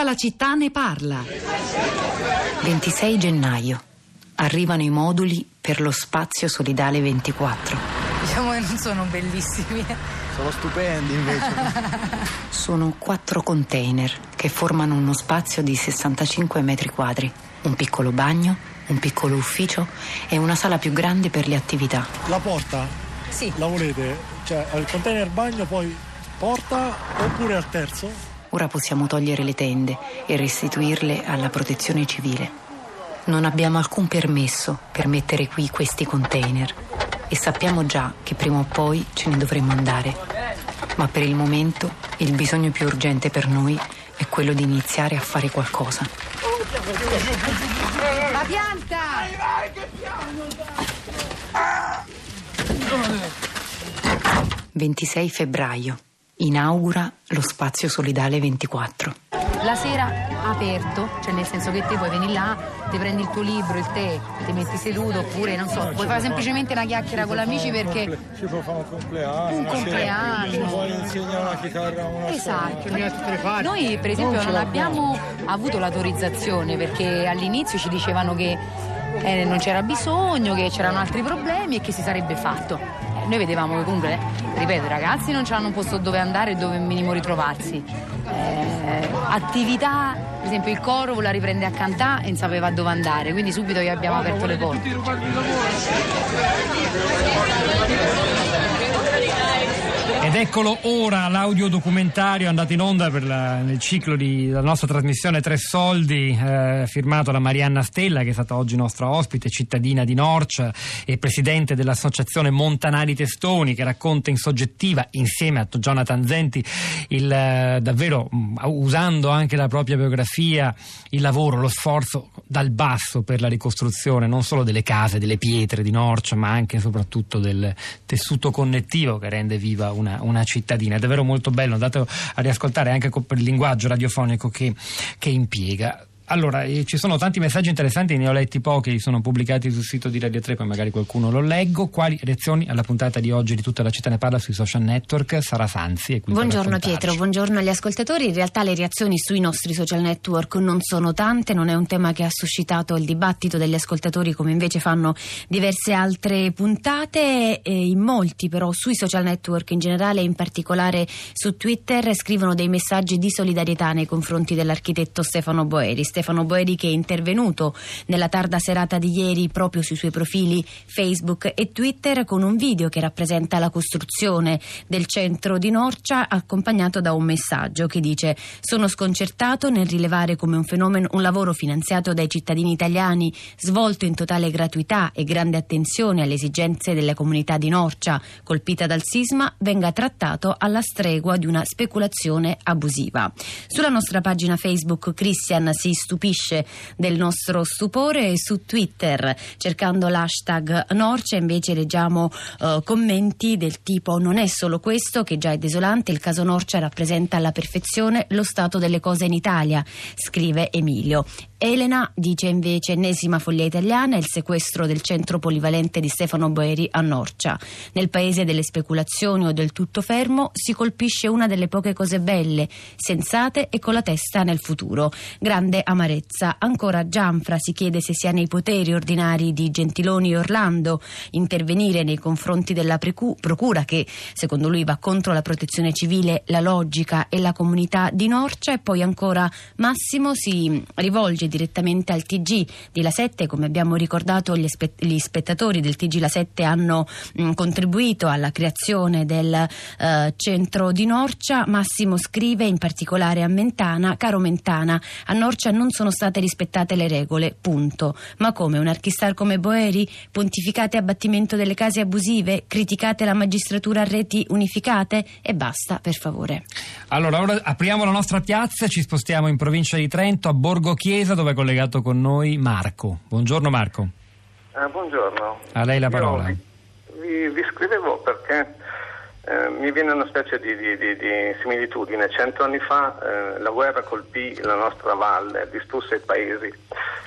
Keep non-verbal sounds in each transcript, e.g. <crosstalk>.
Tutta la città ne parla. 26 gennaio. Arrivano i moduli per lo spazio solidale 24. Diciamo che non sono bellissimi. Sono stupendi invece. <laughs> Sono quattro container che formano uno spazio di 65 metri quadri. Un piccolo bagno, un piccolo ufficio e una sala più grande per le attività. La porta Sì. la volete? Cioè al container bagno poi porta oppure al terzo? Ora possiamo togliere le tende e restituirle alla protezione civile. Non abbiamo alcun permesso per mettere qui questi container e sappiamo già che prima o poi ce ne dovremo andare. Ma per il momento il bisogno più urgente per noi è quello di iniziare a fare qualcosa. La pianta! 26 febbraio. Inaugura lo spazio solidale 24. La sera aperto, cioè nel senso che te puoi venire là, ti prendi il tuo libro, il tè, ti metti seduto oppure non so, puoi fare semplicemente una chiacchiera con l'amici perché Ci può fare un compleanno. Un compleanno. Ci puoi insegnare una chitarra, una Esatto. Noi per esempio non abbiamo avuto l'autorizzazione perché all'inizio ci dicevano che eh, non c'era bisogno, che c'erano altri problemi e che si sarebbe fatto. Noi vedevamo che comunque, ripeto, i ragazzi non c'hanno un posto dove andare e dove minimo ritrovarsi. Eh, attività, per esempio il coro voleva riprendere a cantare e non sapeva dove andare, quindi subito gli abbiamo aperto le porte. Ed eccolo ora l'audiodocumentario andato in onda la- nel ciclo della nostra trasmissione Tre Soldi, eh, firmato da Marianna Stella, che è stata oggi nostra ospite, cittadina di Norcia e presidente dell'associazione Montanari Testoni, che racconta in soggettiva, insieme a Jonathan Zenti, il, eh, davvero mh, usando anche la propria biografia, il lavoro, lo sforzo dal basso per la ricostruzione non solo delle case, delle pietre di Norcia, ma anche e soprattutto del tessuto connettivo che rende viva una, una cittadina. È davvero molto bello, andate a riascoltare anche per il linguaggio radiofonico che, che impiega. Allora, eh, ci sono tanti messaggi interessanti, ne ho letti pochi, sono pubblicati sul sito di Radio 3, poi magari qualcuno lo leggo. Quali reazioni alla puntata di oggi di tutta la città ne parla sui social network? Sara Sanzi Buongiorno. Pietro, buongiorno agli ascoltatori. In realtà le reazioni sui nostri social network non sono tante, non è un tema che ha suscitato il dibattito degli ascoltatori come invece fanno diverse altre puntate. E in molti però sui social network in generale, in particolare su Twitter, scrivono dei messaggi di solidarietà nei confronti dell'architetto Stefano Boeri. Stefano Boeri che è intervenuto nella tarda serata di ieri proprio sui suoi profili Facebook e Twitter con un video che rappresenta la costruzione del centro di Norcia accompagnato da un messaggio che dice sono sconcertato nel rilevare come un fenomeno un lavoro finanziato dai cittadini italiani svolto in totale gratuità e grande attenzione alle esigenze della comunità di Norcia colpita dal sisma venga trattato alla stregua di una speculazione abusiva. Sulla nostra pagina Facebook Christian si stupisce del nostro stupore su Twitter cercando l'hashtag Norcia invece leggiamo eh, commenti del tipo non è solo questo che già è desolante, il caso Norcia rappresenta alla perfezione lo stato delle cose in Italia, scrive Emilio. Elena dice invece ennesima follia italiana il sequestro del centro polivalente di Stefano Boeri a Norcia. Nel paese delle speculazioni o del tutto fermo si colpisce una delle poche cose belle, sensate e con la testa nel futuro. Grande amarezza. Ancora Gianfra si chiede se sia nei poteri ordinari di Gentiloni e Orlando intervenire nei confronti della procura che secondo lui va contro la protezione civile, la logica e la comunità di Norcia e poi ancora Massimo si rivolge direttamente al TG di La 7, come abbiamo ricordato gli, spe- gli spettatori del TG La 7 hanno mh, contribuito alla creazione del eh, centro di Norcia. Massimo scrive in particolare a Mentana, caro Mentana, a Norcia non sono state rispettate le regole, punto. Ma come un archistar come Boeri? Pontificate abbattimento delle case abusive? Criticate la magistratura a reti unificate? E basta, per favore. Allora, ora apriamo la nostra piazza ci spostiamo in provincia di Trento, a Borgo Chiesa, dove è collegato con noi Marco. Buongiorno Marco. Ah, buongiorno. A lei la parola. Vi, vi- vi scrivevo perché eh, mi viene una specie di, di- di- di similitudine. Cento anni fa eh, la guerra colpì la nostra valle, distrusse i paesi.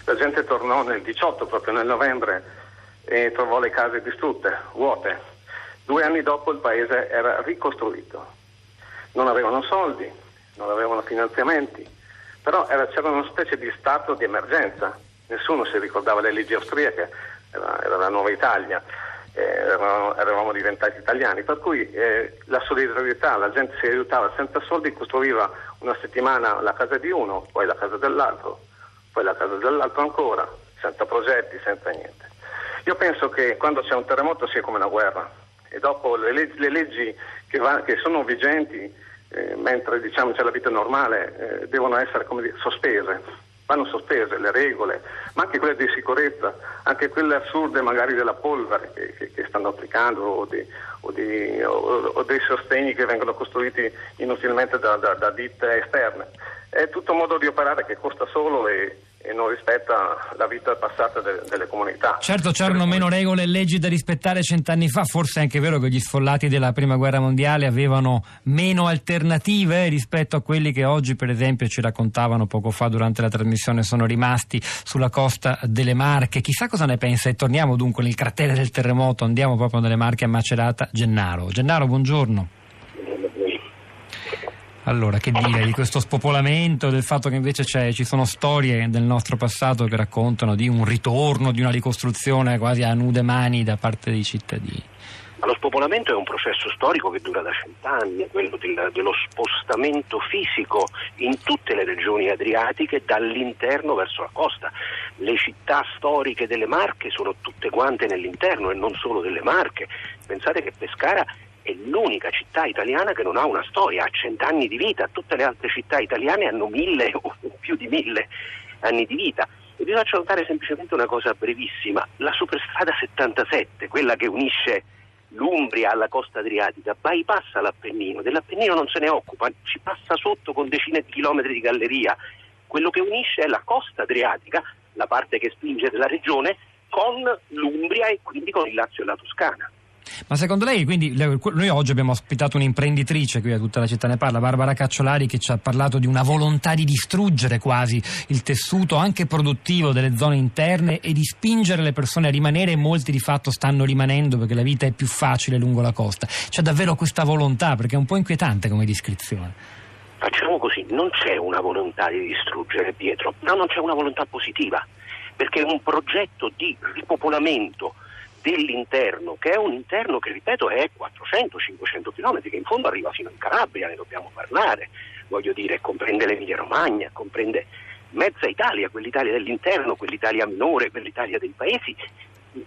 La gente tornò nel 18, proprio nel novembre, e trovò le case distrutte, vuote. Due anni dopo il paese era ricostruito. Non avevano soldi, non avevano finanziamenti, però era, c'era una specie di stato di emergenza, nessuno si ricordava le leggi austriache, era, era la nuova Italia. Eh, eravamo, eravamo, diventati italiani, per cui eh, la solidarietà, la gente si aiutava senza soldi, costruiva una settimana la casa di uno, poi la casa dell'altro, poi la casa dell'altro ancora, senza progetti, senza niente. Io penso che quando c'è un terremoto sia come una guerra e dopo le leggi, le leggi che, va, che, sono vigenti, eh, mentre diciamo, c'è la vita normale, eh, devono essere dire, sospese vanno sospese le regole, ma anche quelle di sicurezza, anche quelle assurde magari della polvere che, che, che stanno applicando o, di, o, di, o, o, dei sostegni che vengono costruiti inutilmente da, da, da ditte esterne. È tutto un modo di operare che costa solo e, e non rispetta la vita passata de- delle comunità. Certo c'erano meno regole e leggi da rispettare cent'anni fa, forse è anche vero che gli sfollati della prima guerra mondiale avevano meno alternative rispetto a quelli che oggi per esempio ci raccontavano poco fa durante la trasmissione sono rimasti sulla costa delle Marche. Chissà cosa ne pensa e torniamo dunque nel cratere del terremoto, andiamo proprio nelle Marche a Macerata. Gennaro. Gennaro, buongiorno. Allora, che dire di questo spopolamento, del fatto che invece ci sono storie del nostro passato che raccontano di un ritorno, di una ricostruzione quasi a nude mani da parte dei cittadini? Lo spopolamento è un processo storico che dura da cent'anni, quello del, dello spostamento fisico in tutte le regioni adriatiche dall'interno verso la costa. Le città storiche delle Marche sono tutte quante nell'interno e non solo delle Marche. Pensate che Pescara è l'unica città italiana che non ha una storia, ha cent'anni di vita, tutte le altre città italiane hanno mille o più di mille anni di vita. E vi faccio notare semplicemente una cosa brevissima, la superstrada 77, quella che unisce l'Umbria alla costa adriatica, bypassa l'Appennino, dell'Appennino non se ne occupa, ci passa sotto con decine di chilometri di galleria, quello che unisce è la costa adriatica, la parte che spinge della regione, con l'Umbria e quindi con il Lazio e la Toscana. Ma secondo lei, quindi, noi oggi abbiamo ospitato un'imprenditrice, qui a tutta la città ne parla, Barbara Cacciolari, che ci ha parlato di una volontà di distruggere quasi il tessuto anche produttivo delle zone interne e di spingere le persone a rimanere e molti di fatto stanno rimanendo perché la vita è più facile lungo la costa. C'è davvero questa volontà perché è un po' inquietante come descrizione. Facciamo così, non c'è una volontà di distruggere Pietro, no, non c'è una volontà positiva, perché un progetto di ripopolamento dell'interno, che è un interno che, ripeto, è 400-500 km, che in fondo arriva fino in Calabria, ne dobbiamo parlare, voglio dire, comprende l'Emilia Romagna, comprende mezza Italia, quell'Italia dell'interno, quell'Italia minore, quell'Italia dei paesi,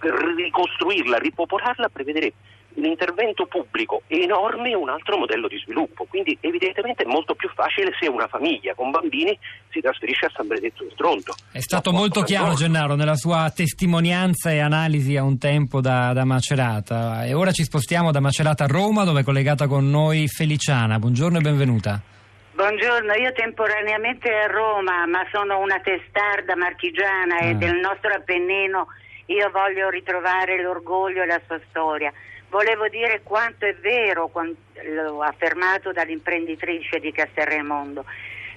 ricostruirla, ripopolarla, prevederebbe un intervento pubblico enorme e un altro modello di sviluppo. Quindi evidentemente è molto più facile se una famiglia con bambini si trasferisce a San Benedetto del Tronto. È stato molto chiaro Gennaro nella sua testimonianza e analisi a un tempo da, da, Macerata. E ora ci spostiamo da Macerata a Roma dove è collegata con noi Feliciana. Buongiorno e benvenuta. Buongiorno, io temporaneamente a Roma, ma sono una testarda marchigiana ah. e del nostro Appennino io voglio ritrovare l'orgoglio e la sua storia. Volevo dire quanto è vero, l'ho affermato dall'imprenditrice di Castelraimondo.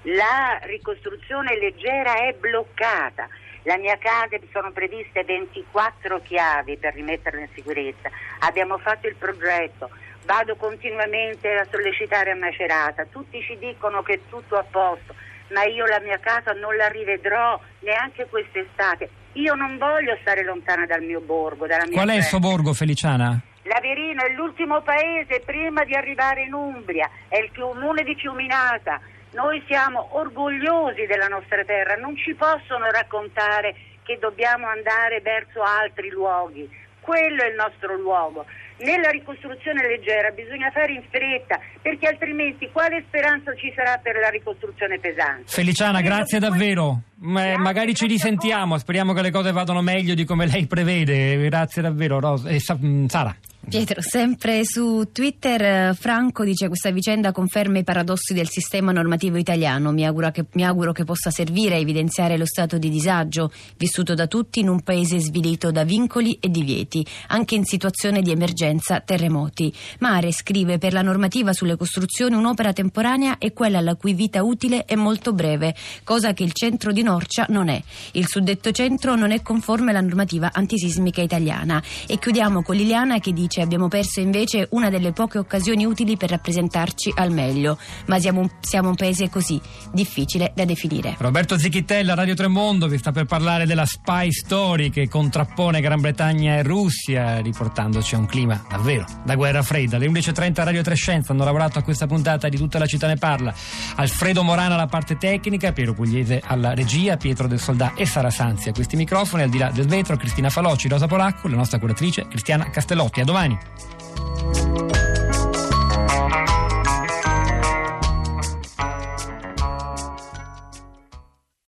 La ricostruzione leggera è bloccata. La mia casa sono previste 24 chiavi per rimetterla in sicurezza. Abbiamo fatto il progetto. Vado continuamente a sollecitare a Macerata. Tutti ci dicono che è tutto a posto, ma io la mia casa non la rivedrò neanche quest'estate. Io non voglio stare lontana dal mio borgo. Dalla mia Qual è il suo borgo, Feliciana? Laverino è l'ultimo paese prima di arrivare in Umbria, è il comune di Fiuminata. Noi siamo orgogliosi della nostra terra, non ci possono raccontare che dobbiamo andare verso altri luoghi. Quello è il nostro luogo. Nella ricostruzione leggera bisogna fare in fretta perché altrimenti quale speranza ci sarà per la ricostruzione pesante? Feliciana, grazie davvero. Ma magari ci risentiamo, speriamo che le cose vadano meglio di come lei prevede. Grazie davvero, Ros- eh, Sara. Pietro, sempre su Twitter eh, Franco dice questa vicenda conferma i paradossi del sistema normativo italiano. Mi auguro, che, mi auguro che possa servire a evidenziare lo stato di disagio vissuto da tutti in un paese svilito da vincoli e divieti, anche in situazione di emergenza terremoti. Mare scrive per la normativa sulle costruzioni un'opera temporanea è quella la cui vita utile è molto breve, cosa che il centro di Norcia non è. Il suddetto centro non è conforme alla normativa antisismica italiana. E chiudiamo con Liliana che dice dice abbiamo perso invece una delle poche occasioni utili per rappresentarci al meglio, ma siamo un, siamo un paese così, difficile da definire. Roberto Zichittella, Radio Tremondo, vi sta per parlare della spy story che contrappone Gran Bretagna e Russia, riportandoci a un clima davvero da guerra fredda. Alle 11.30 Radio Trescenza hanno lavorato a questa puntata di Tutta la città ne parla. Alfredo Morana alla parte tecnica, Piero Pugliese alla regia, Pietro del Soldà e Sara Sanzi a questi microfoni, al di là del vetro Cristina Falocci, Rosa Polacco, la nostra curatrice Cristiana Castellotti. A domani. 아!